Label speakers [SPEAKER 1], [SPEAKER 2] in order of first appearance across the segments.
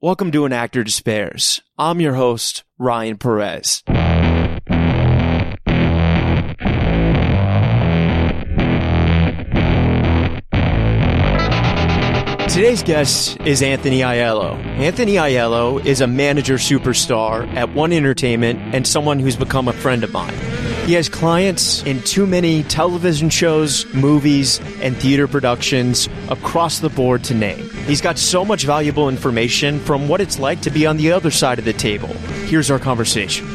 [SPEAKER 1] Welcome to An Actor Despairs. I'm your host, Ryan Perez. Today's guest is Anthony Aiello. Anthony Aiello is a manager superstar at One Entertainment and someone who's become a friend of mine. He has clients in too many television shows, movies, and theater productions across the board to name. He's got so much valuable information from what it's like to be on the other side of the table. Here's our conversation.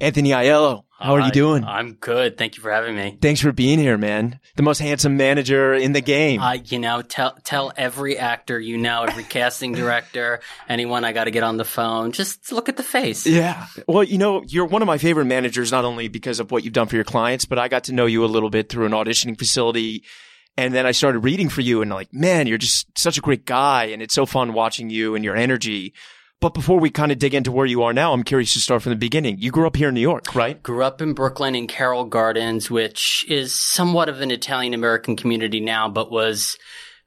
[SPEAKER 1] Anthony Aiello, how are you
[SPEAKER 2] uh,
[SPEAKER 1] doing?
[SPEAKER 2] I'm good. Thank you for having me.
[SPEAKER 1] Thanks for being here, man. The most handsome manager in the game.
[SPEAKER 2] I, you know, tell tell every actor you know, every casting director, anyone I got to get on the phone. Just look at the face.
[SPEAKER 1] Yeah. Well, you know, you're one of my favorite managers, not only because of what you've done for your clients, but I got to know you a little bit through an auditioning facility. And then I started reading for you and like, man, you're just such a great guy. And it's so fun watching you and your energy. But before we kind of dig into where you are now, I'm curious to start from the beginning. You grew up here in New York, right?
[SPEAKER 2] Grew up in Brooklyn in Carroll Gardens, which is somewhat of an Italian American community now, but was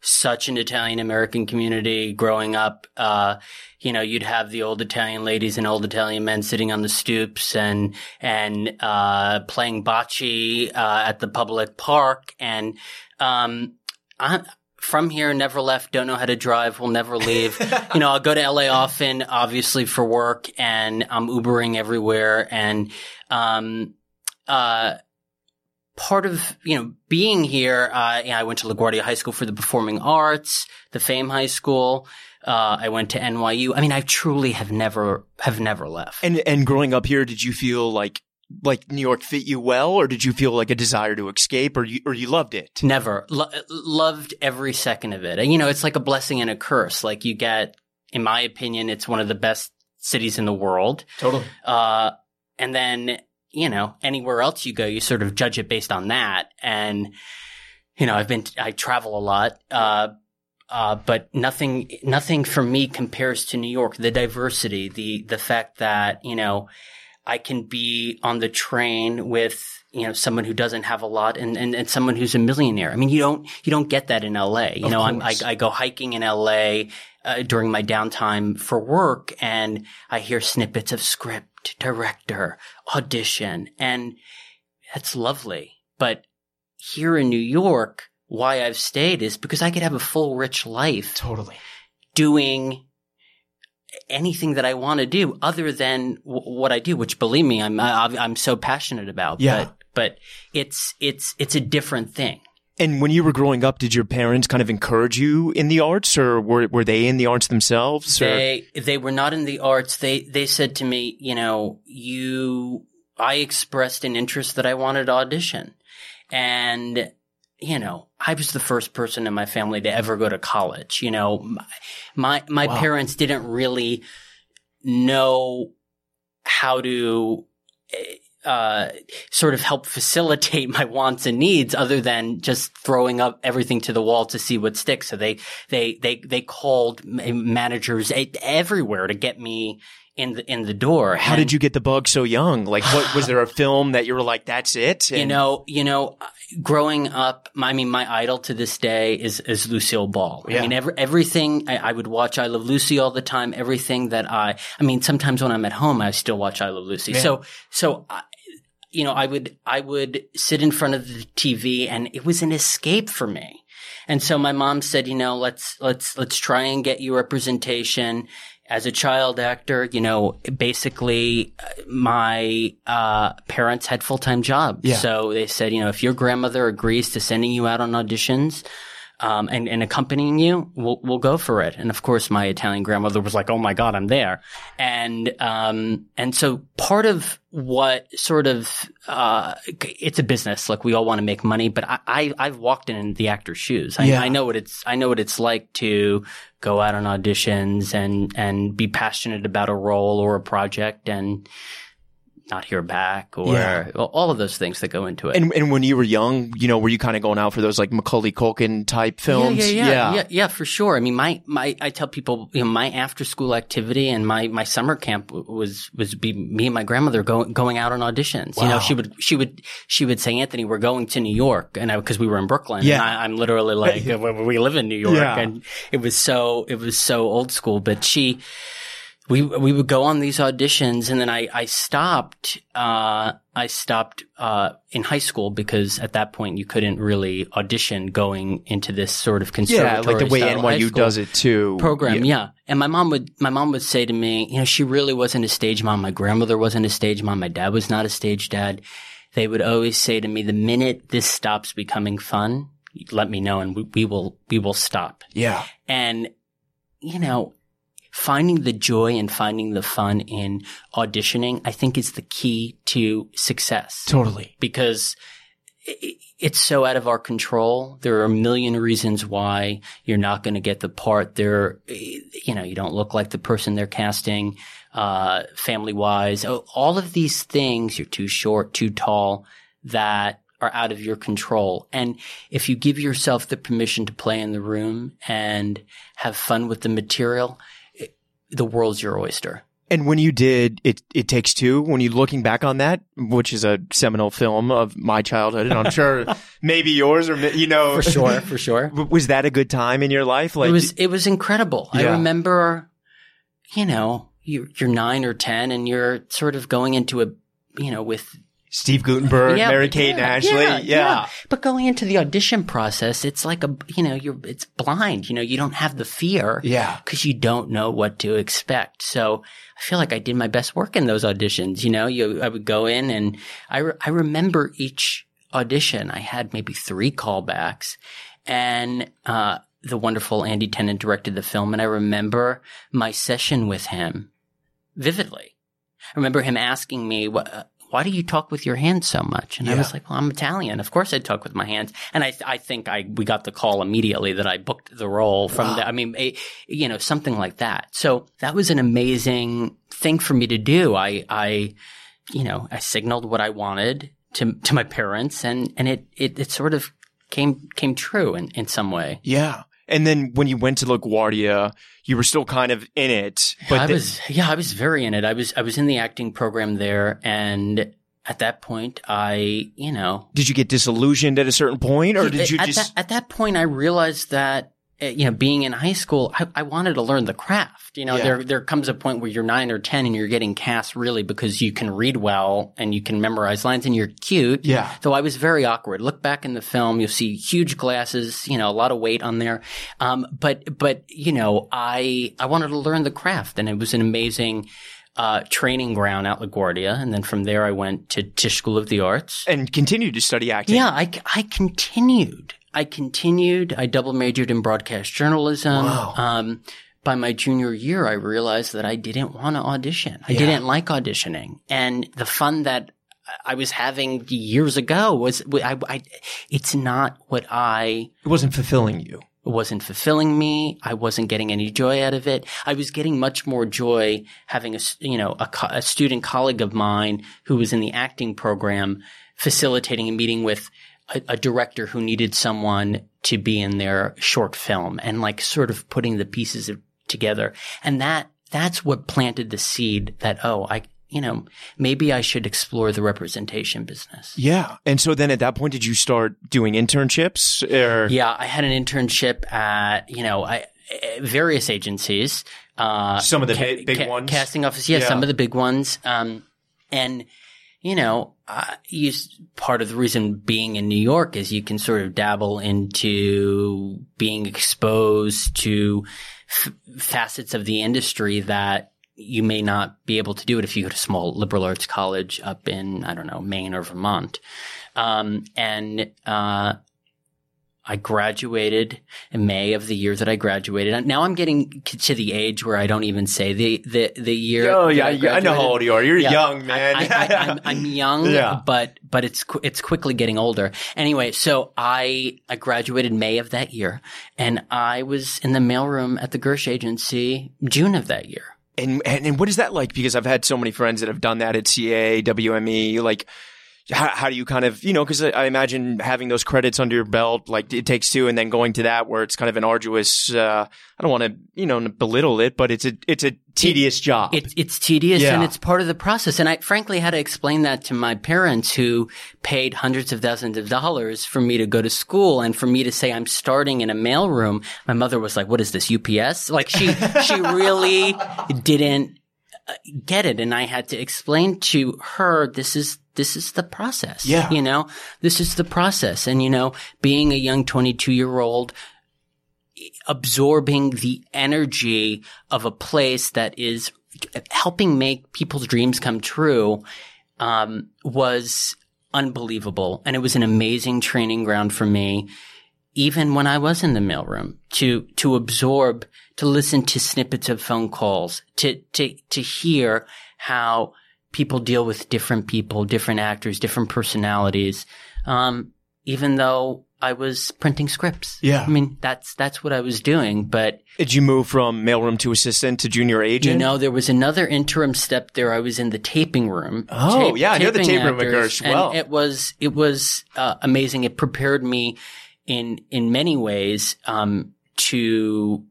[SPEAKER 2] such an Italian American community growing up. Uh, you know, you'd have the old Italian ladies and old Italian men sitting on the stoops and and uh, playing bocce uh, at the public park, and um, I, from here, never left. Don't know how to drive. Will never leave. you know, I'll go to LA often, obviously for work, and I'm Ubering everywhere. And um, uh, part of you know being here, uh, I went to LaGuardia High School for the Performing Arts, the Fame High School. Uh, I went to NYU. I mean, I truly have never have never left.
[SPEAKER 1] And, and growing up here, did you feel like, like New York fit you well, or did you feel like a desire to escape, or you, or you loved it?
[SPEAKER 2] Never Lo- loved every second of it. And, you know, it's like a blessing and a curse. Like you get, in my opinion, it's one of the best cities in the world.
[SPEAKER 1] Totally.
[SPEAKER 2] Uh, and then, you know, anywhere else you go, you sort of judge it based on that. And, you know, I've been, I travel a lot. Uh, uh, but nothing, nothing for me compares to New York. The diversity, the, the fact that, you know, I can be on the train with, you know, someone who doesn't have a lot and, and, and someone who's a millionaire. I mean, you don't, you don't get that in LA. You
[SPEAKER 1] Of
[SPEAKER 2] know, I'm, I. I go hiking in LA, uh, during my downtime for work and I hear snippets of script, director, audition, and that's lovely. But here in New York, why I've stayed is because I could have a full, rich life
[SPEAKER 1] Totally.
[SPEAKER 2] doing anything that I want to do other than w- what I do, which believe me, I'm, I, I'm so passionate about.
[SPEAKER 1] Yeah.
[SPEAKER 2] But, but it's, it's, it's a different thing.
[SPEAKER 1] And when you were growing up, did your parents kind of encourage you in the arts, or were were they in the arts themselves? Or?
[SPEAKER 2] They they were not in the arts. They they said to me, you know, you I expressed an interest that I wanted to audition. And you know, I was the first person in my family to ever go to college. You know, my my, my
[SPEAKER 1] Wow.
[SPEAKER 2] parents didn't really know how to uh, sort of help facilitate my wants and needs other than just throwing up everything to the wall to see what sticks. So they, they, they, they called managers everywhere to get me in the, in the door.
[SPEAKER 1] How did you get the bug so young? Like, what was there a film that you were like, "That's it"?
[SPEAKER 2] You know, you know, growing up, I mean, my idol to this day is, is Lucille Ball.
[SPEAKER 1] Yeah.
[SPEAKER 2] I mean, every, everything, I, I would watch I Love Lucy all the time. Everything that I, I mean, sometimes when I'm at home, I still watch I Love Lucy.
[SPEAKER 1] Yeah.
[SPEAKER 2] So, so, I, you know, I would, I would sit in front of the TV and it was an escape for me. And so my mom said, you know, let's, let's, let's try and get you representation. As a child actor, you know, basically my, uh, parents had full-time jobs.
[SPEAKER 1] Yeah.
[SPEAKER 2] So they said, you know, if your grandmother agrees to sending you out on auditions, um, and, and accompanying you, we'll, we'll go for it. And of course, my Italian grandmother was like, "Oh my God, I'm there." And, um, and so part of what sort of, uh, it's a business. Like we all want to make money, but I, I, I've walked in the actor's shoes. I,
[SPEAKER 1] Yeah.
[SPEAKER 2] I know what it's, I know what it's like to go out on auditions and, and be passionate about a role or a project and, not hear back or
[SPEAKER 1] Yeah.
[SPEAKER 2] well, all of those things that go into it.
[SPEAKER 1] And and when you were young, you know, were you kind of going out for those like Macaulay Culkin type films?
[SPEAKER 2] Yeah, yeah, yeah, yeah, yeah, for sure. I mean, my, my, I tell people, you know, my after school activity and my, my summer camp was, was be me and my grandmother going, going out on auditions. You know, she would, she would, she would say, Anthony, we're going to New York. And I, cause we were in Brooklyn.
[SPEAKER 1] Yeah.
[SPEAKER 2] And I, I'm literally like, we live in New York. And it was so, it was so old school, but she, we we would go on these auditions and then I I stopped uh I stopped uh in high school because at that point you couldn't really audition going into this sort of conservatory.
[SPEAKER 1] Yeah, like the way NYU does it too.
[SPEAKER 2] program yeah. and my mom would my mom would say to me you know she really wasn't a stage mom my grandmother wasn't a stage mom my dad was not a stage dad they would always say to me the minute this stops becoming fun let me know and we, we will we will stop
[SPEAKER 1] Yeah.
[SPEAKER 2] and, you know, finding the joy and finding the fun in auditioning, I think is the key to success
[SPEAKER 1] Totally.
[SPEAKER 2] because it's so out of our control. There are a million reasons why you're not going to get the part. There, you know, you don't look like the person they're casting, uh, family wise. All of these things, you're too short, too tall, that are out of your control. And if you give yourself the permission to play in the room and have fun with the material, the world's your oyster.
[SPEAKER 1] And when you did it, it takes two. When you're looking back on that, which is a seminal film of my childhood, and I'm sure maybe yours or you know
[SPEAKER 2] For sure, for sure.
[SPEAKER 1] Was that a good time in your life? Like
[SPEAKER 2] it was it was incredible. I remember, you know, you, you're nine or ten, and you're sort of going into a, you know, with
[SPEAKER 1] Steve Guttenberg,
[SPEAKER 2] Yeah,
[SPEAKER 1] Mary Kate
[SPEAKER 2] yeah,
[SPEAKER 1] and Ashley.
[SPEAKER 2] yeah,
[SPEAKER 1] Yeah.
[SPEAKER 2] But going into the audition process, it's like a, you know, you're, it's blind. You know, you don't have the fear.
[SPEAKER 1] Yeah.
[SPEAKER 2] Because you don't know what to expect. So I feel like I did my best work in those auditions. You know, you, I would go in and I, re- I remember each audition. I had maybe three callbacks and, uh, the wonderful Andy Tennant directed the film. And I remember my session with him vividly. I remember him asking me, what, uh, why do you talk with your hands so much? And I was like, well, I'm Italian. Of course I talk with my hands. And I, I think I, we got the call immediately that I booked the role from the, I mean, a, you know, something like that. So that was an amazing thing for me to do. I, I, you know, I signaled what I wanted to, to my parents and, and it, it, it sort of came, came true in, in some way.
[SPEAKER 1] Yeah. And then when you went to LaGuardia, you were still kind of in it. But
[SPEAKER 2] I
[SPEAKER 1] the-
[SPEAKER 2] was, yeah, I was very in it. I was, I was in the acting program there, and at that point, I, you know,
[SPEAKER 1] did you get disillusioned at a certain point, or did you
[SPEAKER 2] at
[SPEAKER 1] just?
[SPEAKER 2] that, at that point, I realized that, you know, being in high school, I, I wanted to learn the craft. You know,
[SPEAKER 1] Yeah.
[SPEAKER 2] there there comes a point where you're nine or ten, and you're getting cast really because you can read well and you can memorize lines, and you're cute.
[SPEAKER 1] Yeah.
[SPEAKER 2] So I was very awkward. Look back in the film, you'll see huge glasses, you know, a lot of weight on there. Um, but, but, you know, I, I wanted to learn the craft and it was an amazing, uh, training ground at LaGuardia. And then from there, I went to Tisch School of the Arts.
[SPEAKER 1] and continued to study acting.
[SPEAKER 2] Yeah, I, I continued. I continued. I double majored in broadcast journalism.
[SPEAKER 1] Wow.
[SPEAKER 2] Um, by my junior year, I realized that I didn't want to audition. I
[SPEAKER 1] Yeah.
[SPEAKER 2] didn't like auditioning. And the fun that I was having years ago was, I, I, it's not what I
[SPEAKER 1] It wasn't fulfilling you.
[SPEAKER 2] it wasn't fulfilling me. I wasn't getting any joy out of it. I was getting much more joy having a, you know, a, a student colleague of mine who was in the acting program facilitating a meeting with a, a director who needed someone to be in their short film and like sort of putting the pieces of, together. And that, that's what planted the seed that, oh, I, you know, maybe I should explore the representation business.
[SPEAKER 1] Yeah. And so then at that point, did you start doing internships or?
[SPEAKER 2] Yeah, I had an internship at you know I, various agencies. Uh,
[SPEAKER 1] Some of the big- big ones?
[SPEAKER 2] casting office. Yeah,
[SPEAKER 1] Yeah.
[SPEAKER 2] some of the big ones. Um, and you know, uh, you, part of the reason being in New York is you can sort of dabble into being exposed to f- facets of the industry that you may not be able to do it if you go to small liberal arts college up in I don't know Maine or Vermont. Um, and uh, I graduated in May of the year that I graduated. And Now I'm getting to the age where I don't even say the the the year.
[SPEAKER 1] Oh yeah,
[SPEAKER 2] I
[SPEAKER 1] yeah, I know how old you are. You're
[SPEAKER 2] Yeah.
[SPEAKER 1] young, man.
[SPEAKER 2] I, I'm young,
[SPEAKER 1] Yeah.
[SPEAKER 2] but but it's it's quickly getting older. Anyway, so I I graduated May of that year, and I was in the mailroom at the Gersh agency June of that year.
[SPEAKER 1] And, and and what is that like? Because I've had so many friends that have done that at CAA, WME. Like, how, how do you kind of you know? Because I, I imagine having those credits under your belt, like it takes two, and then going to that where it's kind of an arduous. Uh, I don't want to you know belittle it, but it's a it's a tedious job.
[SPEAKER 2] It's it's tedious
[SPEAKER 1] Yeah.
[SPEAKER 2] and it's part of the process. And I frankly had to explain that to my parents who paid hundreds of thousands of dollars for me to go to school and for me to say I'm starting in a mailroom. My mother was like, "What is this UPS?" Like she she really didn't uh, get it, and I had to explain to her this is this is the process.
[SPEAKER 1] Yeah.
[SPEAKER 2] you know, this is the process, and you know, being a young 22 year old absorbing the energy of a place that is helping make people's dreams come true um, was unbelievable, and it was an amazing training ground for me. Even when I was in the mailroom, to to absorb, to listen to snippets of phone calls, to to to hear how people deal with different people, different actors, different personalities. Um, even though I was printing scripts,
[SPEAKER 1] Yeah.
[SPEAKER 2] I mean that's that's what I was doing, but
[SPEAKER 1] Did you move from mailroom to assistant to junior agent?
[SPEAKER 2] you know, there was another interim step there. I was in the taping room.
[SPEAKER 1] Oh, yeah, I know the
[SPEAKER 2] taping
[SPEAKER 1] tape room at Gersh
[SPEAKER 2] and
[SPEAKER 1] well.
[SPEAKER 2] It was it was uh, amazing. It prepared me in in many ways um, to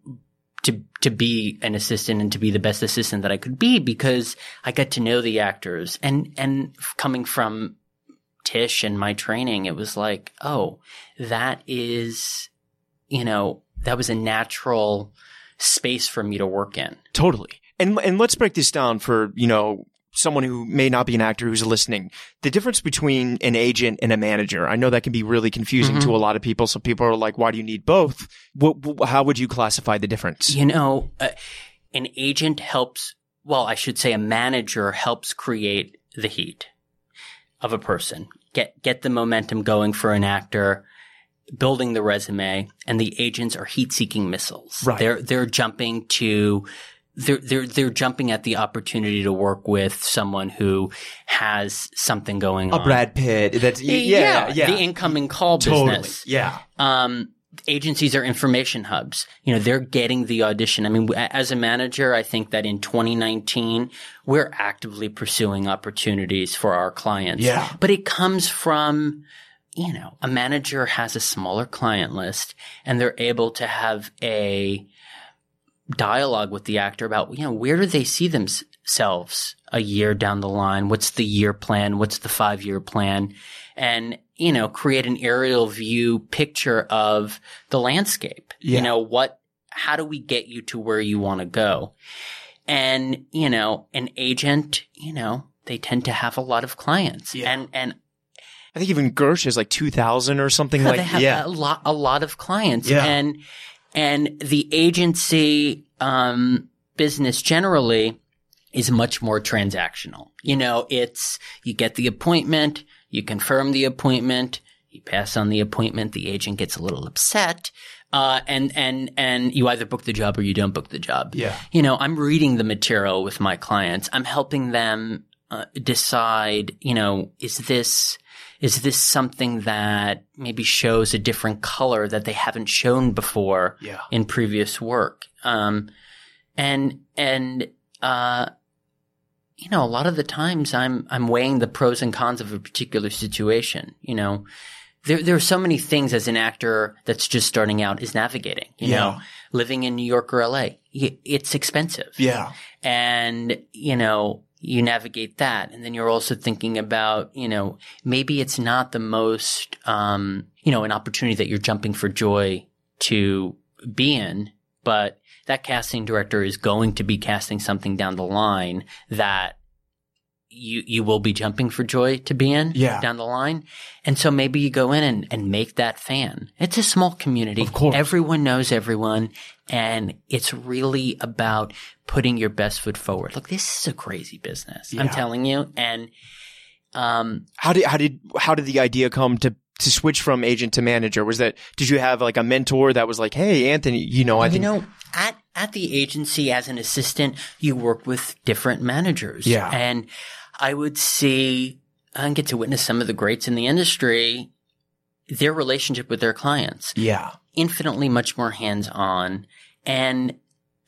[SPEAKER 2] to to be an assistant and to be the best assistant that I could be because I got to know the actors and and coming from Tisch and my training, it was like, oh, that is, you know, that was a natural space for me to work in.
[SPEAKER 1] Totally. And and let's break this down for, you know, someone who may not be an actor who's listening. The difference between an agent and a manager. I know that can be really confusing
[SPEAKER 2] Mm-hmm.
[SPEAKER 1] to a lot of people. So people are like, why do you need both? What, wh- how would you classify the difference?
[SPEAKER 2] You know, uh, an agent helps, well, I should say a manager helps create the heat of a person. Get get the momentum going for an actor, building the resume, and the agents are heat-seeking missiles.
[SPEAKER 1] Right.
[SPEAKER 2] They're they're jumping to they're they're they're jumping at the opportunity to work with someone who has something going
[SPEAKER 1] A
[SPEAKER 2] on.
[SPEAKER 1] Brad Pitt. That's yeah, yeah.
[SPEAKER 2] The incoming call
[SPEAKER 1] totally.
[SPEAKER 2] business
[SPEAKER 1] Yeah.
[SPEAKER 2] um, agencies are information hubs. You know, they're getting the audition. I mean, as a manager, I think that in 2019, we're actively pursuing opportunities for our clients.
[SPEAKER 1] Yeah.
[SPEAKER 2] But it comes from, you know, a manager has a smaller client list and they're able to have a dialogue with the actor about, you know, where do they see themselves a year down the line? What's the year plan? What's the five year plan? And, you know, create an aerial view picture of the landscape.
[SPEAKER 1] Yeah.
[SPEAKER 2] You know, what, how do we get you to where you want to go? And, you know, an agent, you know, they tend to have a lot of clients.
[SPEAKER 1] Yeah.
[SPEAKER 2] And, and
[SPEAKER 1] I think even Gersh is like 2000 or something like
[SPEAKER 2] they have
[SPEAKER 1] yeah.
[SPEAKER 2] a lot a lot of clients
[SPEAKER 1] Yeah.
[SPEAKER 2] and and the agency um, business generally is much more transactional. You know it's you get the appointment you confirm the appointment you pass on the appointment the agent gets a little upset uh, and and and you either book the job or you don't book the job.
[SPEAKER 1] Yeah.
[SPEAKER 2] you know i'm reading the material with my clients. I'm helping them uh, decide you know is this is this something that maybe shows a different color that they haven't shown before
[SPEAKER 1] Yeah.
[SPEAKER 2] in previous work um and and uh you know a lot of the times i'm i'm weighing the pros and cons of a particular situation you know there there are so many things as an actor that's just starting out is navigating you
[SPEAKER 1] Yeah.
[SPEAKER 2] know living in new york or la it's expensive
[SPEAKER 1] Yeah.
[SPEAKER 2] and you know you navigate that. And then you're also thinking about you know maybe it's not the most um you know an opportunity that you're jumping for joy to be in but that casting director is going to be casting something down the line that you you will be jumping for joy to be in
[SPEAKER 1] Yeah.
[SPEAKER 2] down the line and so maybe you go in and, and make that fan it's a small community
[SPEAKER 1] Of course.
[SPEAKER 2] everyone knows everyone and it's really about putting your best foot forward look this is a crazy business i'm telling you and um
[SPEAKER 1] How did how did how did the idea come to to switch from agent to manager? Was that did you have like a mentor that was like, "Hey, Anthony, you know, I
[SPEAKER 2] you
[SPEAKER 1] think
[SPEAKER 2] know, at at the agency as an assistant, you work with different managers.
[SPEAKER 1] Yeah.
[SPEAKER 2] And I would see and get to witness some of the greats in the industry, their relationship with their clients,
[SPEAKER 1] yeah,
[SPEAKER 2] infinitely much more hands on. And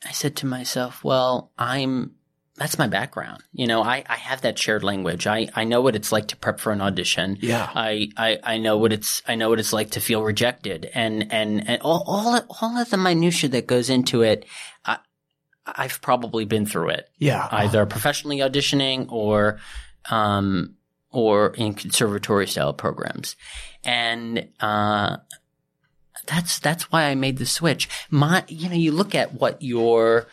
[SPEAKER 2] I said to myself, well, I'm, that's my background. You know, I, I have that shared language. I, I know what it's like to prep for an audition.
[SPEAKER 1] Yeah.
[SPEAKER 2] I, I, I know what it's, I know what it's like to feel rejected and, and, and all, all, all of the minutia that goes into it. I, I've probably been through it.
[SPEAKER 1] Yeah.
[SPEAKER 2] Either professionally auditioning or, um, or in conservatory style programs. And, uh, that's, that's why I made the switch. My, you know, you look at what your,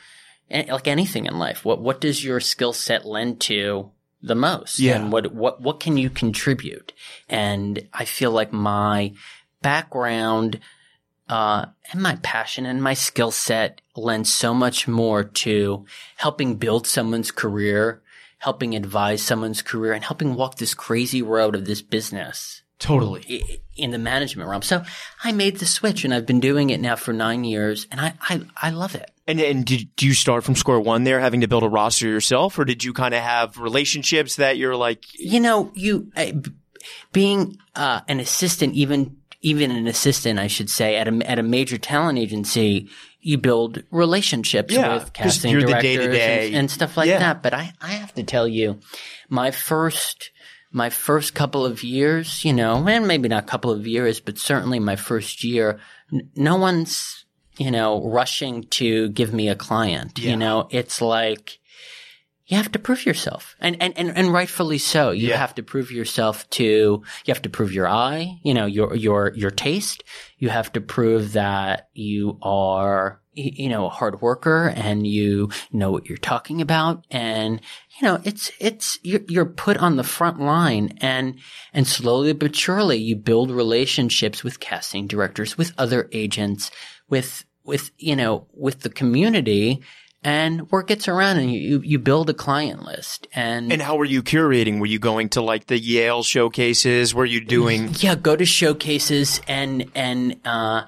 [SPEAKER 2] like anything in life, what, what does your skill set lend to the most?
[SPEAKER 1] Yeah.
[SPEAKER 2] And what, what, what can you contribute? And I feel like my background, uh, and my passion and my skill set lend so much more to helping build someone's career, helping advise someone's career, and helping walk this crazy road of this business
[SPEAKER 1] totally.
[SPEAKER 2] in the management realm. So I made the switch and I've been doing it now for nine years and I, I, I love it.
[SPEAKER 1] And and did do you start from square one there, having to build a roster yourself, or did you kind of have relationships that you're like,
[SPEAKER 2] You know, you, uh, being, uh, an assistant, even, even an assistant, I should say, at a, at a major talent agency, you build relationships
[SPEAKER 1] Yeah,
[SPEAKER 2] with casting directors and, and stuff like
[SPEAKER 1] Yeah.
[SPEAKER 2] that. But I, I have to tell you, my first, my first couple of years, you know, and maybe not a couple of years, but certainly my first year, n- no one's, you know, rushing to give me a client.
[SPEAKER 1] Yeah.
[SPEAKER 2] You know, it's like, you have to prove yourself. And, and, and, and rightfully so. You
[SPEAKER 1] Yeah.
[SPEAKER 2] have to prove yourself to, you have to prove your eye, you know, your, your, your taste. You have to prove that you are, you know, a hard worker and you know what you're talking about. And, you know, it's, it's, you're, you're put on the front line and, and slowly but surely you build relationships with casting directors, with other agents, with, with, you know, with the community and word gets around and you, you build a client list and,
[SPEAKER 1] and how were you curating? Were you going to like the Yale showcases? Were you doing?
[SPEAKER 2] yeah, go to showcases and, and, uh,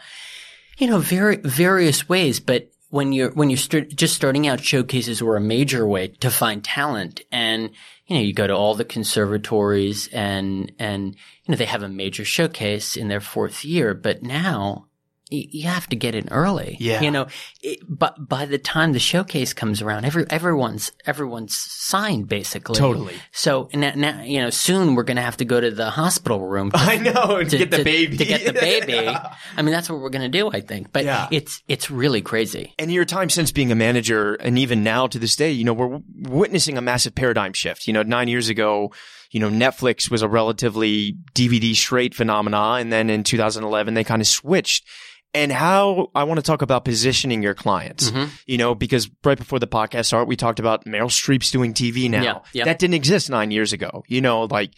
[SPEAKER 2] you know, very, various ways. But when you're, when you're st- just starting out, showcases were a major way to find talent. And, you know, you go to all the conservatories and, and, you know, they have a major showcase in their fourth year. But now, you have to get in early.
[SPEAKER 1] Yeah.
[SPEAKER 2] You know, it, but by the time the showcase comes around, every, everyone's, everyone's signed basically.
[SPEAKER 1] Totally.
[SPEAKER 2] So now, now, you know, soon we're going to have to go to the hospital room to
[SPEAKER 1] I know to,
[SPEAKER 2] to
[SPEAKER 1] get the
[SPEAKER 2] to-
[SPEAKER 1] baby
[SPEAKER 2] to get the baby. I mean, that's what we're going to do, I think. But
[SPEAKER 1] Yeah.
[SPEAKER 2] it's it's really crazy.
[SPEAKER 1] And your time since being a manager, and even now to this day, you know, we're witnessing a massive paradigm shift. You know, nine years ago, you know, Netflix was a relatively DVD straight phenomena, and then in 2011 they kind of switched. And how I want to talk about positioning your clients,
[SPEAKER 2] Mm-hmm.
[SPEAKER 1] you know, because right before the podcast started, we talked about Meryl Streep's doing TV now.
[SPEAKER 2] Yeah, yeah.
[SPEAKER 1] That didn't exist nine years ago. You know, like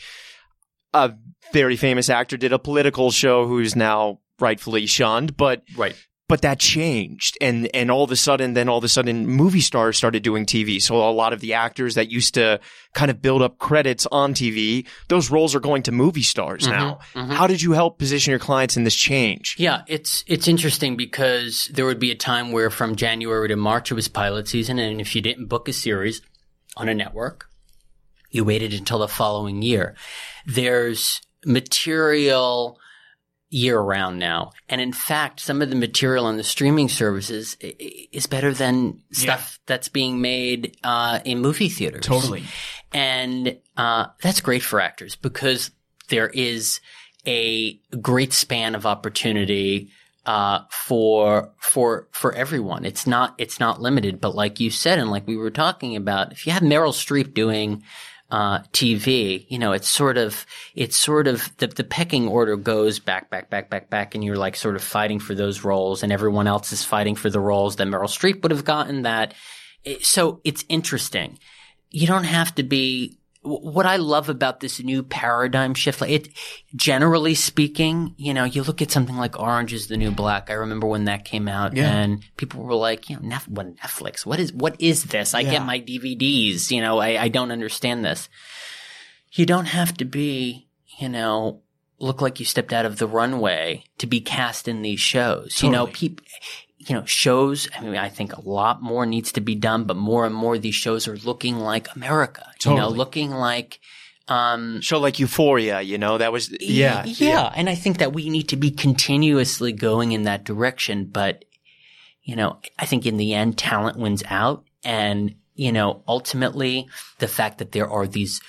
[SPEAKER 1] a very famous actor did a political show who's now rightfully shunned, but
[SPEAKER 2] Right.
[SPEAKER 1] But that changed. And and all of a sudden then all of a sudden movie stars started doing TV so a lot of the actors that used to kind of build up credits on TV those roles are going to movie stars mm-hmm. now. Mm-hmm. How did you help position your clients in this change?
[SPEAKER 2] Yeah, it's it's interesting because there would be a time where from January to March it was pilot season, and if you didn't book a series on a network, you waited until the following year. There's material year round now, and in fact, some of the material on the streaming services is better than stuff that's being made uh, in movie theaters. Totally. And uh, that's great for actors because there is a great span of opportunity uh, for for for everyone. It's not it's not limited, but like you said, and like we were talking about, if you have Meryl Streep doing uh, TV, you know, it's sort of it's sort of the the pecking order goes back back back back back, and you're like sort of fighting for those roles, and everyone else is fighting for the roles that Meryl Streep would have gotten. That so it's interesting you don't have to be what I love about this new paradigm shift, like it, generally speaking, you know, you look at something like Orange is the New Black. I remember when that came out
[SPEAKER 1] Yeah.
[SPEAKER 2] and people were like, you know, Nef- what Netflix? What is, what is this? I
[SPEAKER 1] Yeah.
[SPEAKER 2] get my DVDs, you know, I, I don't understand this. You don't have to be, you know, look like you stepped out of the runway to be cast in these shows. You know, people, you know, shows, I mean, I think a lot more needs to be done, but more and more these shows are looking like America, you know,
[SPEAKER 1] Totally.
[SPEAKER 2] looking like, um,
[SPEAKER 1] show like Euphoria you know that was yeah
[SPEAKER 2] yeah, And I think that we need to be continuously going in that direction, but you know, I think in the end, talent wins out. And, you know, ultimately the fact that there are these,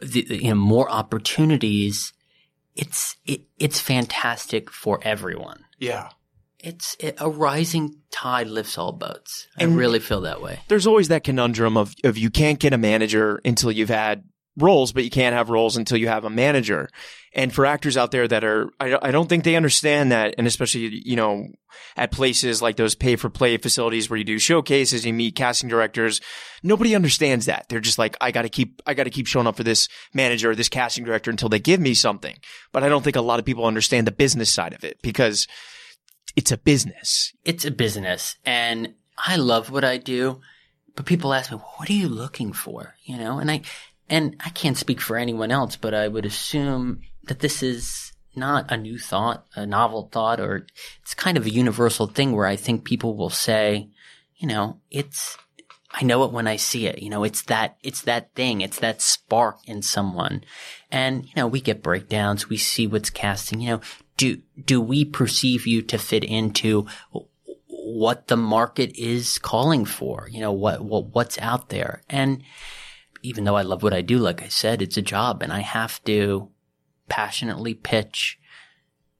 [SPEAKER 2] the, you know, more opportunities, it's, it, it's fantastic for everyone.
[SPEAKER 1] Yeah.
[SPEAKER 2] It's it, a rising tide lifts all boats. I
[SPEAKER 1] And-
[SPEAKER 2] really feel that way.
[SPEAKER 1] There's always that conundrum of, of you can't get a manager until you've had roles, but you can't have roles until you have a manager. And for actors out there that are, I, I don't think they understand that. And especially, you know, at places like those pay for play facilities where you do showcases, you meet casting directors. Nobody understands that. They're just like, I gotta keep, I gotta keep showing up for this manager or this casting director until they give me something. But I don't think a lot of people understand the business side of it because it's a business.
[SPEAKER 2] It's a business and I love what I do, but people ask me, what are you looking for? You know, and I, and I can't speak for anyone else, but I would assume that this is not a new thought, a novel thought, or it's kind of a universal thing where I think people will say, you know, it's, I know it when I see it. You know, it's that, it's that thing. It's that spark in someone. And, you know, we get breakdowns. We see what's casting, you know, do, do we perceive you to fit into what the market is calling for? You know, what, what, what's out there? And even though I love what I do, like I said, it's a job and I have to passionately pitch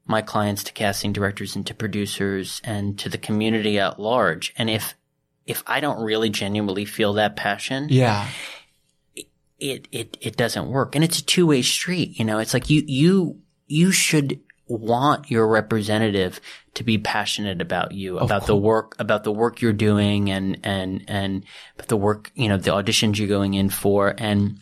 [SPEAKER 2] my clients to casting directors and to producers and to the community at large. And if, if I don't really genuinely feel that passion,
[SPEAKER 1] Yeah.
[SPEAKER 2] it, it, it doesn't work. And it's a two way street. You know, it's like you, you, you should want your representative to be passionate about you, about the work, about the work you're doing and, and, and the work, you know, the auditions you're going in for. And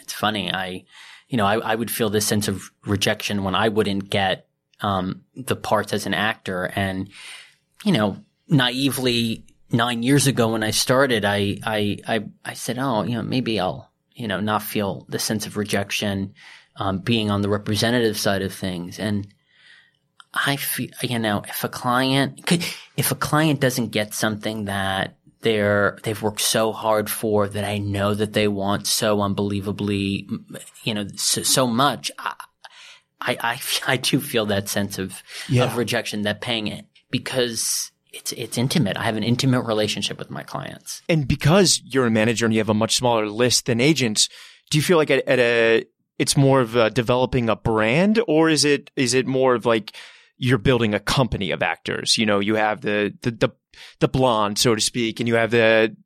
[SPEAKER 2] it's funny. I, you know, I, I would feel this sense of rejection when I wouldn't get, um, the parts as an actor. And, you know, naively nine years ago when I started, I, I, I, I said, oh, you know, maybe I'll, you know, not feel the sense of rejection, um, being on the representative side of things. And I feel, you know, if a client, if a client doesn't get something that they're, they've worked so hard for that I know that they want so unbelievably, you know, so, so much, I, I, I, I do feel that sense of,
[SPEAKER 1] Yeah.
[SPEAKER 2] of rejection that paying it because it's, it's intimate. I have an intimate relationship with my clients.
[SPEAKER 1] And because you're a manager and you have a much smaller list than agents, do you feel like at, at a it's more of uh developing a brand, or is it is it more of like you're building a company of actors? You know, you have the the the, the blonde, so to speak, and you have the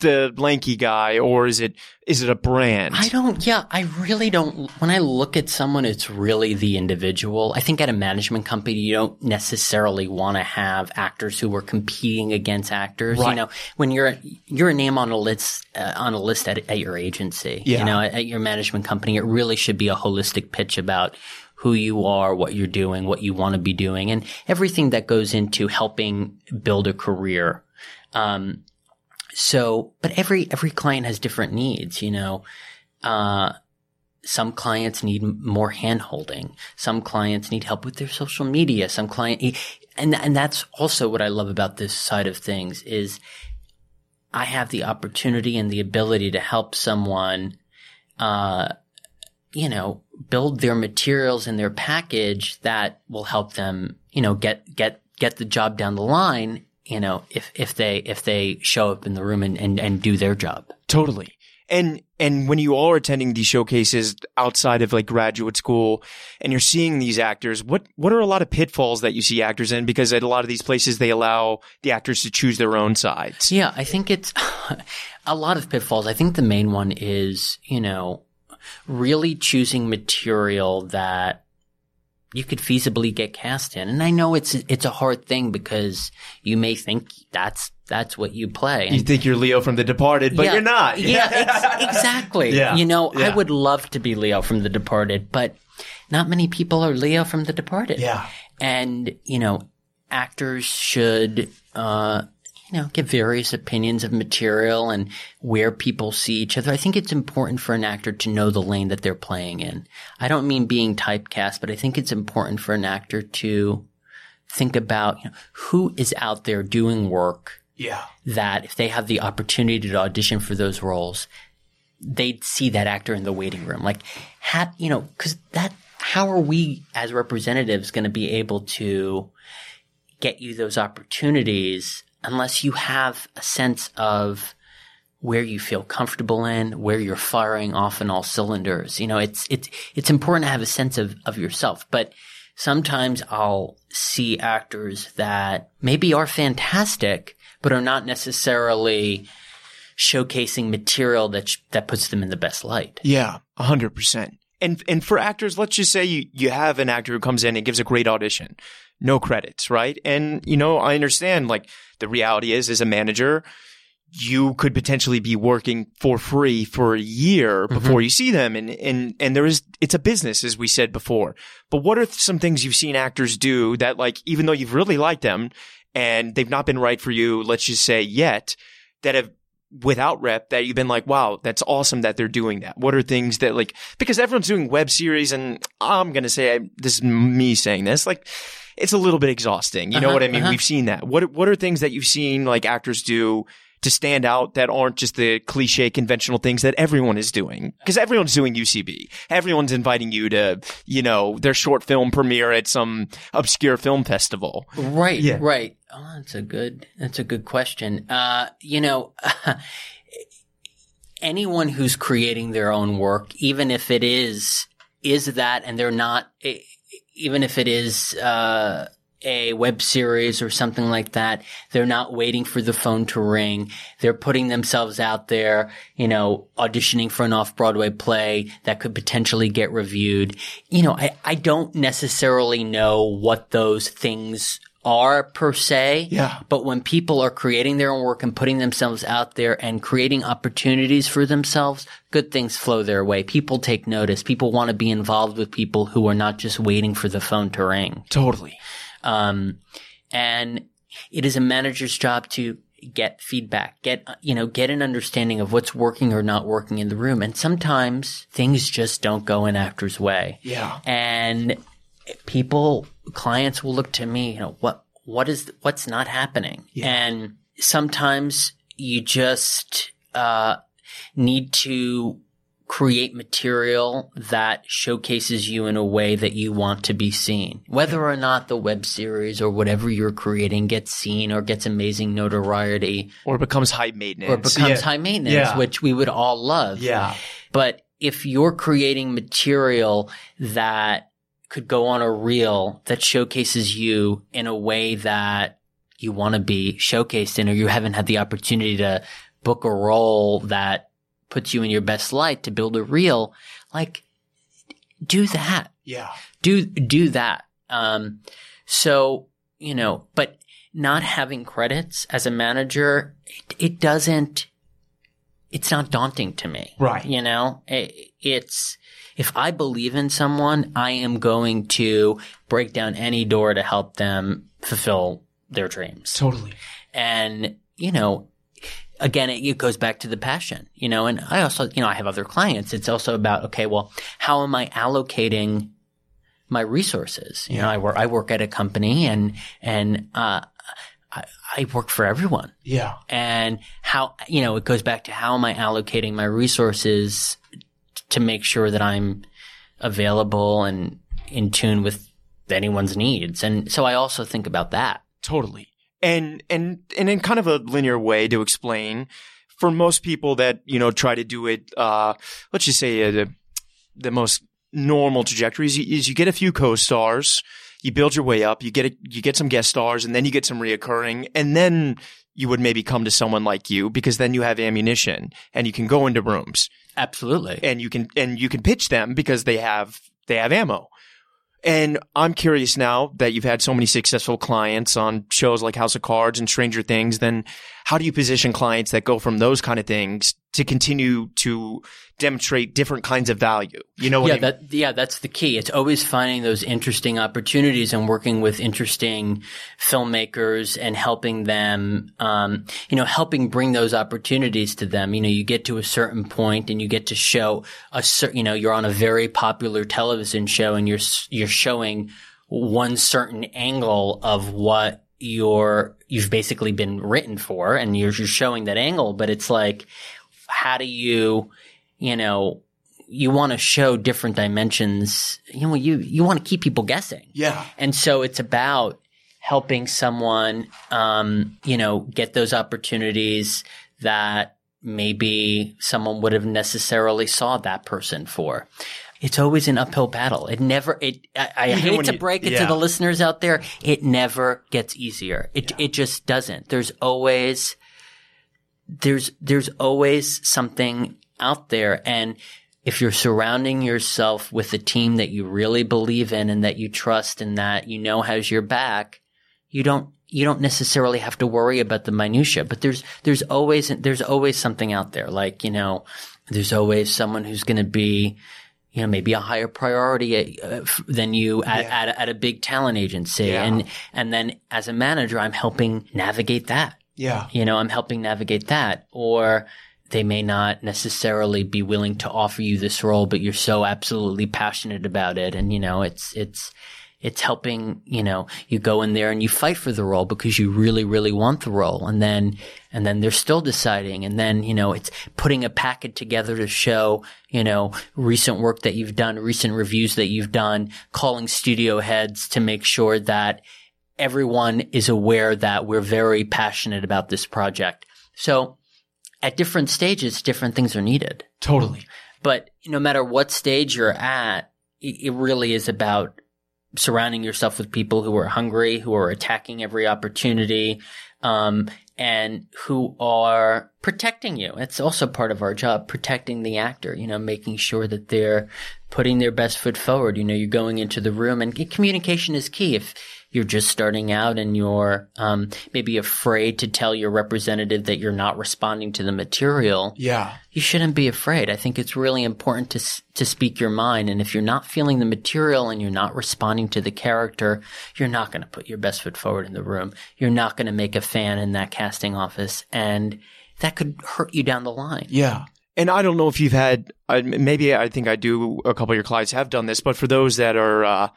[SPEAKER 1] the lanky guy, or is it is it a brand?
[SPEAKER 2] I don't, yeah, I really don't. When I look at someone, it's really the individual. I think at a management company, you don't necessarily want to have actors who are competing against actors.
[SPEAKER 1] Right.
[SPEAKER 2] You know, when you're, you're a name on a list, uh, on a list at, at your agency,
[SPEAKER 1] Yeah.
[SPEAKER 2] you know, at, at your management company, it really should be a holistic pitch about who you are, what you're doing, what you want to be doing, and everything that goes into helping build a career. Um, so, but every, every client has different needs, you know. Uh, some clients need more hand holding. Some clients need help with their social media. Some client, and, and that's also what I love about this side of things is I have the opportunity and the ability to help someone, uh, you know, build their materials and their package that will help them, you know, get, get, get the job down the line, you know, if, if they, if they show up in the room and, and, and do their job.
[SPEAKER 1] Totally. And and when you are attending these showcases outside of like graduate school and you're seeing these actors, what what are a lot of pitfalls that you see actors in? Because at a lot of these places they allow the actors to choose their own sides.
[SPEAKER 2] Yeah, I think it's a lot of pitfalls. I think the main one is, you know, really choosing material that you could feasibly get cast in. And I know it's it's a hard thing because you may think that's that's what you play.
[SPEAKER 1] You think you're Leo from The Departed, but
[SPEAKER 2] yeah,
[SPEAKER 1] you're not.
[SPEAKER 2] Yeah, ex- exactly.
[SPEAKER 1] Yeah,
[SPEAKER 2] You know, I would love to be Leo from The Departed, but not many people are Leo from The Departed.
[SPEAKER 1] Yeah.
[SPEAKER 2] And, you know, actors should, uh, you know, give various opinions of material and where people see each other. I think it's important for an actor to know the lane that they're playing in. I don't mean being typecast, but I think it's important for an actor to think about you know, who is out there doing work
[SPEAKER 1] Yeah.
[SPEAKER 2] that if they have the opportunity to audition for those roles, they'd see that actor in the waiting room. Like, ha you know, cause that, how are we as representatives going to be able to get you those opportunities unless you have a sense of where you feel comfortable in, where you're firing off in all cylinders. You know, it's, it's, it's important to have a sense of, of yourself, but sometimes I'll see actors that maybe are fantastic, but are not necessarily showcasing material that, sh- that puts them in the best light.
[SPEAKER 1] Yeah, hundred percent. And and for actors, let's just say you you have an actor who comes in and gives a great audition, no credits, right? And you know, I understand like the reality is as a manager, you could potentially be working for free for a year mm-hmm. before you see them and and and there is it's a business as we said before. But what are some things you've seen actors do that like even though you've really liked them and they've not been right for you, let's just say yet, that have without rep that you've been like, wow, that's awesome that they're doing that? What are things that like, because everyone's doing web series and I'm going to say, I, this is me saying this, like, it's a little bit exhausting. You know
[SPEAKER 2] Uh-huh,
[SPEAKER 1] what I mean?
[SPEAKER 2] uh-huh.
[SPEAKER 1] We've seen that. What, what are things that you've seen like actors do to stand out that aren't just the cliche conventional things that everyone is doing? Because everyone's doing UCB. Everyone's inviting you to, you know, their short film premiere at some obscure film festival.
[SPEAKER 2] Right,
[SPEAKER 1] Yeah.
[SPEAKER 2] right. Oh, that's a good. That's a good question. Uh, you know, anyone who's creating their own work, even if it is is that, and they're not, e- even if it is uh, a web series or something like that, they're not waiting for the phone to ring. They're putting themselves out there, you know, auditioning for an off Broadway play that could potentially get reviewed. You know, I, I don't necessarily know what those things are per se.
[SPEAKER 1] Yeah.
[SPEAKER 2] But when people are creating their own work and putting themselves out there and creating opportunities for themselves, good things flow their way. People take notice. People want to be involved with people who are not just waiting for the phone to ring.
[SPEAKER 1] Totally.
[SPEAKER 2] Um, and it is a manager's job to get feedback, get, you know, get an understanding of what's working or not working in the room. And sometimes things just don't go an actor's way.
[SPEAKER 1] Yeah.
[SPEAKER 2] And people, clients will look to me, you know, what, what is, what's not happening? And sometimes you just, uh, need to create material that showcases you in a way that you want to be seen. Whether or not the web series or whatever you're creating gets seen or gets amazing notoriety
[SPEAKER 1] Or becomes high maintenance.
[SPEAKER 2] or becomes
[SPEAKER 1] Yeah.
[SPEAKER 2] high maintenance,
[SPEAKER 1] Yeah.
[SPEAKER 2] which we would all love.
[SPEAKER 1] Yeah.
[SPEAKER 2] But if you're creating material that could go on a reel that showcases you in a way that you want to be showcased in, or you haven't had the opportunity to book a role that puts you in your best light to build a reel, like do that
[SPEAKER 1] Yeah.
[SPEAKER 2] do do that. Um, so you know, but not having credits as a manager, it, it doesn't. It's not daunting to me,
[SPEAKER 1] Right.
[SPEAKER 2] You know, it, it's if I believe in someone, I am going to break down any door to help them fulfill their dreams.
[SPEAKER 1] Totally.
[SPEAKER 2] And, you know, again, it, it goes back to the passion, you know, and I also, you know, I have other clients. It's also about, okay, well, how am I allocating my resources? You know, I work, I work at a company and, and, uh, I, I work for everyone
[SPEAKER 1] Yeah.
[SPEAKER 2] and how, you know, it goes back to how am I allocating my resources to make sure that I'm available and in tune with anyone's needs. And so I also think about that.
[SPEAKER 1] Totally. And and and in kind of a linear way to explain, for most people that you know try to do it, uh, let's just say uh, the the most normal trajectory is you, is you get a few co-stars, you build your way up, you get a, you get some guest stars, and then you get some reoccurring, and then you would maybe come to someone like you because then you have ammunition and you can go into rooms
[SPEAKER 2] Absolutely.
[SPEAKER 1] and you can and you can pitch them because they have they have ammo. And I'm curious now that you've had so many successful clients on shows like House of Cards and Stranger Things, then how do you position clients that go from those kind of things to continue to demonstrate different kinds of value? You know what
[SPEAKER 2] yeah,
[SPEAKER 1] I mean?
[SPEAKER 2] that yeah, that's the key. It's always finding those interesting opportunities and working with interesting filmmakers and helping them, um, you know, helping bring those opportunities to them. You know, you get to a certain point and you get to show a certain, you know, you're on a very popular television show and you're you're showing one certain angle of what you're you've basically been written for, and you're, you're showing that angle. But it's like, how do you, you know, you want to show different dimensions. You know, you, you want to keep people guessing.
[SPEAKER 1] yeah.
[SPEAKER 2] And so it's about helping someone, um, you know, get those opportunities that maybe someone would have necessarily saw that person for. It's always an uphill battle. It never, it, I, I hate to
[SPEAKER 1] you-
[SPEAKER 2] break it
[SPEAKER 1] yeah.
[SPEAKER 2] to the listeners out there. It never gets easier. It, it just doesn't. There's always, there's, there's always something out there. And if you're surrounding yourself with a team that you really believe in and that you trust and that you know has your back, you don't you don't necessarily have to worry about the minutia. But there's there's always there's always something out there. Like you know, there's always someone who's going to be you know maybe a higher priority uh, than you at,
[SPEAKER 1] Yeah.
[SPEAKER 2] at, a, at a big talent agency,
[SPEAKER 1] Yeah.
[SPEAKER 2] and and then as a manager, I'm helping navigate that
[SPEAKER 1] Yeah.
[SPEAKER 2] you know, I'm helping navigate that. Or they may not necessarily be willing to offer you this role, but you're so absolutely passionate about it. And, you know, it's, it's, it's helping, you know, you go in there and you fight for the role because you really, really want the role. And then, and then they're still deciding. And then, you know, it's putting a packet together to show, you know, recent work that you've done, recent reviews that you've done, calling studio heads to make sure that everyone is aware that we're very passionate about this project. So at different stages, different things are needed.
[SPEAKER 1] Totally.
[SPEAKER 2] But no matter what stage you're at, it it really is about surrounding yourself with people who are hungry, who are attacking every opportunity, um, and who are protecting you. It's also part of our job, protecting the actor, you know, making sure that they're putting their best foot forward. You know, you're going into the room and communication is key. If you're just starting out and you're um, maybe afraid to tell your representative that you're not responding to the material,
[SPEAKER 1] Yeah.
[SPEAKER 2] you shouldn't be afraid. I think it's really important to to speak your mind. And if you're not feeling the material and you're not responding to the character, you're not going to put your best foot forward in the room. You're not going to make a fan in that casting office, and that could hurt you down the line.
[SPEAKER 1] Yeah. And I don't know if you've had, maybe I think I do, a couple of your clients have done this, but for those that are, uh,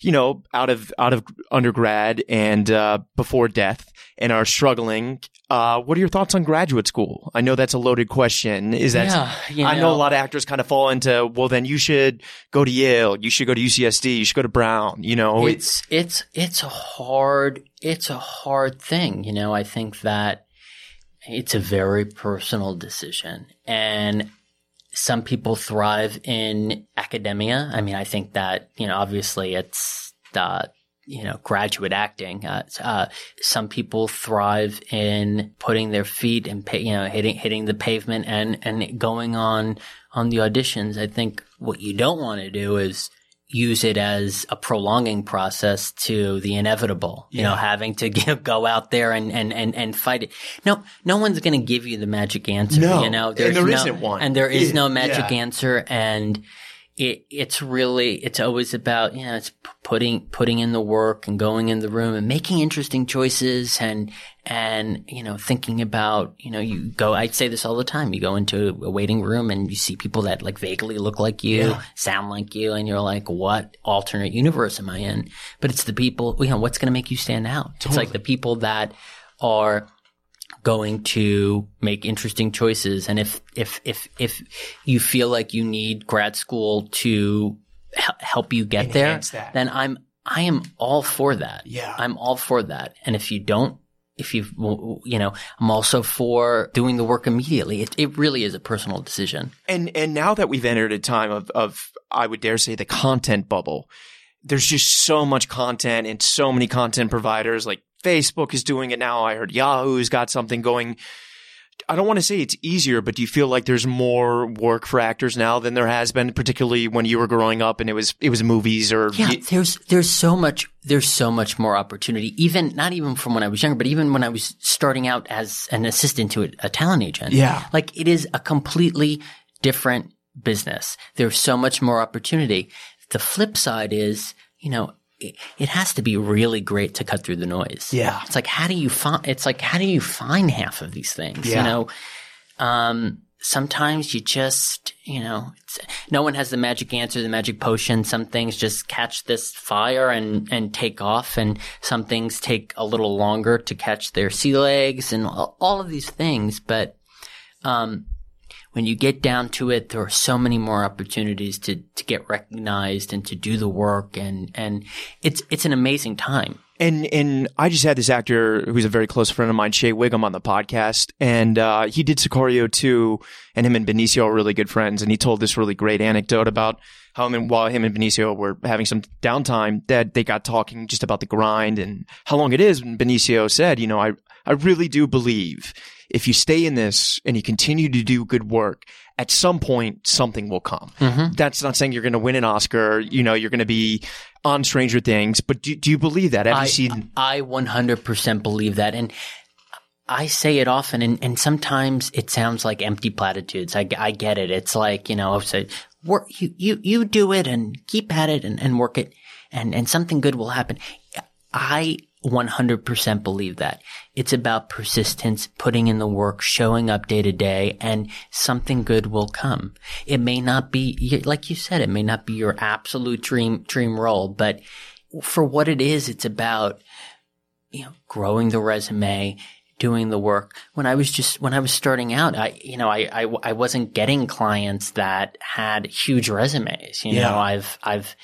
[SPEAKER 1] you know, out of, out of undergrad and, uh, before death and are struggling, uh, what are your thoughts on graduate school? I know that's a loaded question. Is that,
[SPEAKER 2] Yeah, you
[SPEAKER 1] I know a lot of actors kind of fall into, well, then you should go to Yale, you should go to UCSD, you should go to Brown, you know,
[SPEAKER 2] it's it's it's a hard it's a hard thing you know i think that it's a very personal decision and some people thrive in academia. I mean i think that you know obviously it's the you know graduate acting uh, uh, some people thrive in putting their feet and you know hitting hitting the pavement and and going on on the auditions. I think what you don't want to do is use it as a prolonging process to the inevitable. You know, having to give, go out there and, and, and, and fight it. No, no one's going to give you the magic answer.
[SPEAKER 1] No.
[SPEAKER 2] you know,
[SPEAKER 1] And
[SPEAKER 2] There's
[SPEAKER 1] there
[SPEAKER 2] no,
[SPEAKER 1] isn't one.
[SPEAKER 2] and there is
[SPEAKER 1] Yeah.
[SPEAKER 2] no magic
[SPEAKER 1] Yeah.
[SPEAKER 2] answer. And it, it's really, it's always about, you know, it's putting, putting in the work and going in the room and making interesting choices and, and, you know, thinking about, you know, you go, I say this all the time. You go into a waiting room and you see people that like vaguely look like you,
[SPEAKER 1] Yeah.
[SPEAKER 2] sound like you, and you're like, what alternate universe am I in? But it's the people, you know, what's going to make you stand out? It's like the people that are going to make interesting choices. And if, if, if, if you feel like you need grad school to hel- help you get
[SPEAKER 1] Enhance
[SPEAKER 2] there,
[SPEAKER 1] that.
[SPEAKER 2] then I'm, I am all for that.
[SPEAKER 1] Yeah.
[SPEAKER 2] I'm all for that. And if you don't, if you, you know, I'm also for doing the work immediately. It, it really is a personal decision.
[SPEAKER 1] And and now that we've entered a time of of I would dare say the content bubble, there's just so much content and so many content providers. Like Facebook is doing it now. I heard Yahoo's got something going. I don't want to say it's easier, but do you feel like there's more work for actors now than there has been, particularly when you were growing up and it was it was movies or
[SPEAKER 2] Yeah, there's there's so much there's so much more opportunity. Even not even from when I was younger, but even when I was starting out as an assistant to a, a talent agent.
[SPEAKER 1] Yeah.
[SPEAKER 2] like it is a completely different business. There's so much more opportunity. The flip side is, you know, it, has to be really great to cut through the noise.
[SPEAKER 1] Yeah.
[SPEAKER 2] it's like how do you find? It's like how do you find half of these things?
[SPEAKER 1] Yeah.
[SPEAKER 2] You know, um, sometimes you just, you know, it's, no one has the magic answer, the magic potion. Some things just catch this fire and, and take off. And some things take a little longer to catch their sea legs and all, all of these things. But, um, when you get down to it, there are so many more opportunities to, to get recognized and to do the work. And, and it's, it's an amazing time.
[SPEAKER 1] And and I just had this actor who's a very close friend of mine, Shea Whigham, on the podcast, and uh, he did Sicario 2, and him and Benicio are really good friends. And he told this really great anecdote about how him and, while him and Benicio were having some downtime, that they got talking just about the grind and how long it is. And Benicio said, you know, I I really do believe if you stay in this and you continue to do good work, at some point something will come.
[SPEAKER 2] Mm-hmm.
[SPEAKER 1] That's not saying you're going to win an Oscar. You know, you're going to be on Stranger Things, but do, do you believe that? Have
[SPEAKER 2] I,
[SPEAKER 1] you seen?
[SPEAKER 2] I 100% believe that. And I say it often, and, and sometimes it sounds like empty platitudes. I, I get it. It's like, you know, I say, work, you, you, you do it and keep at it and, and work it and, and something good will happen. I 100% believe that. It's about persistence, putting in the work, showing up day to day, and something good will come. It may not be, like you said, it may not be your absolute dream, dream role, but for what it is, it's about, you know, growing the resume, doing the work. When I was just, when I was starting out, I, you know, I, I, I wasn't getting clients that had huge resumes. You
[SPEAKER 1] Yeah.
[SPEAKER 2] know, I've, I've,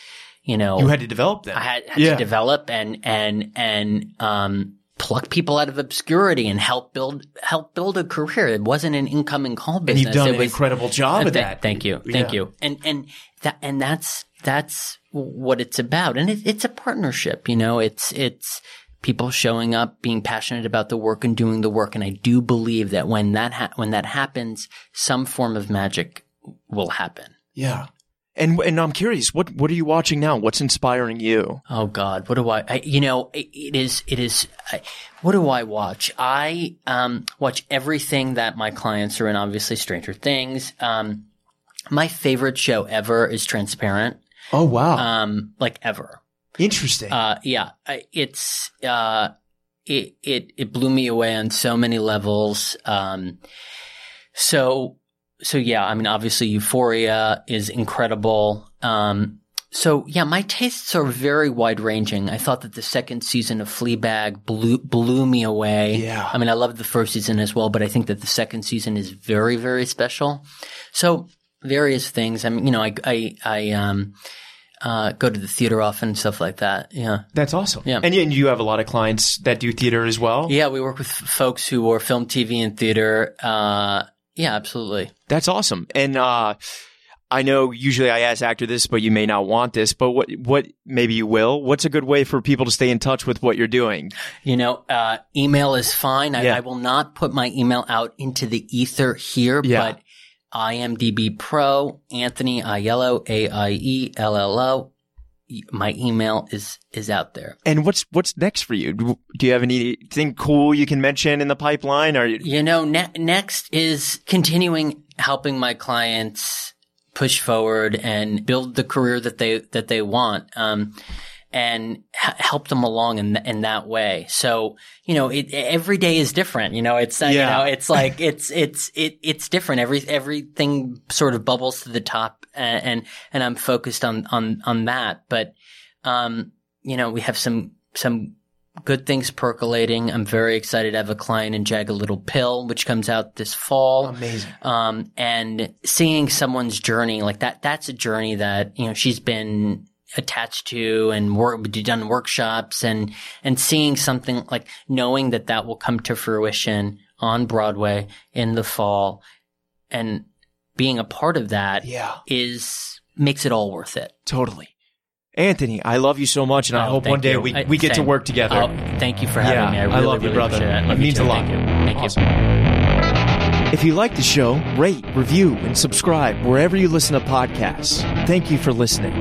[SPEAKER 2] you know,
[SPEAKER 1] You had to develop that.
[SPEAKER 2] I had, had
[SPEAKER 1] Yeah.
[SPEAKER 2] to develop and and and um, pluck people out of obscurity and help build help build a career. It wasn't an incoming call
[SPEAKER 1] and
[SPEAKER 2] business.
[SPEAKER 1] you've done
[SPEAKER 2] it
[SPEAKER 1] an
[SPEAKER 2] was,
[SPEAKER 1] incredible job
[SPEAKER 2] uh, th-
[SPEAKER 1] that.
[SPEAKER 2] Thank you, thank
[SPEAKER 1] Yeah.
[SPEAKER 2] you. And and that and that's that's what it's about. And it, it's a partnership. You know, it's it's people showing up, being passionate about the work and doing the work. And I do believe that when that ha- when that happens, some form of magic will happen.
[SPEAKER 1] Yeah. And and I'm curious, what what are you watching now? What's inspiring you?
[SPEAKER 2] Oh God, what do I, I you know, it, it is, it is, I, what do I watch? I, um, watch everything that my clients are in, obviously Stranger Things. Um, my favorite show ever is Transparent.
[SPEAKER 1] Oh wow,
[SPEAKER 2] Um, like ever.
[SPEAKER 1] interesting.
[SPEAKER 2] Uh, yeah, it's, uh, it, it, it blew me away on so many levels. Um, so, so yeah, I mean, obviously Euphoria is incredible. Um, so yeah, my tastes are very wide ranging. I thought that the second season of Fleabag blew, blew me away.
[SPEAKER 1] Yeah.
[SPEAKER 2] I mean, I loved the first season as well, but I think that the second season is very, very special. So various things. I mean, you know, I, I, I, um, uh, go to the theater often and stuff like that. Yeah.
[SPEAKER 1] That's awesome.
[SPEAKER 2] Yeah.
[SPEAKER 1] And, you- and you have a lot of clients that do theater as well.
[SPEAKER 2] Yeah. We work with folks who are film, TV, and theater. Uh, yeah, absolutely.
[SPEAKER 1] That's awesome. And uh, I know usually I ask actor this, but you may not want this. But what what maybe you will? What's a good way for people to stay in touch with what you're doing?
[SPEAKER 2] You know, uh, email is fine. I,
[SPEAKER 1] Yeah.
[SPEAKER 2] I will not put my email out into the ether here,
[SPEAKER 1] Yeah.
[SPEAKER 2] but IMDb Pro, Anthony Aiello, A I E L L O. My email is is out there.
[SPEAKER 1] And what's what's next for you? Do you have anything cool you can mention in the pipeline? Or
[SPEAKER 2] You know, ne- next is continuing helping my clients push forward and build the career that they that they want, um, and h- help them along in th- in that way. So you know, it, every day is different. You know, it's uh,
[SPEAKER 1] Yeah.
[SPEAKER 2] you know, it's like it's it's it it's different. Every everything sort of bubbles to the top, and and, and I'm focused on on on that. But um, you know, we have some some good things percolating. I'm very excited to have a client in Jagged Little Pill, which comes out this fall.
[SPEAKER 1] amazing.
[SPEAKER 2] Um, and seeing someone's journey like that, that's a journey that, you know, she's been attached to and work, done workshops and, and seeing something like knowing that that will come to fruition on Broadway in the fall and being a part of that
[SPEAKER 1] Yeah,
[SPEAKER 2] is makes it all worth it.
[SPEAKER 1] totally. Anthony, I love you so much, and I
[SPEAKER 2] Oh,
[SPEAKER 1] hope one day
[SPEAKER 2] you.
[SPEAKER 1] we,
[SPEAKER 2] I-
[SPEAKER 1] we get to work together.
[SPEAKER 2] Oh, thank you for having
[SPEAKER 1] Yeah,
[SPEAKER 2] me. I
[SPEAKER 1] I love you,
[SPEAKER 2] really
[SPEAKER 1] brother.
[SPEAKER 2] it.
[SPEAKER 1] It
[SPEAKER 2] Love you
[SPEAKER 1] means
[SPEAKER 2] too.
[SPEAKER 1] a lot.
[SPEAKER 2] Thank you. Thank you.
[SPEAKER 1] If you like the show, rate, review, and subscribe wherever you listen to podcasts. Thank you for listening.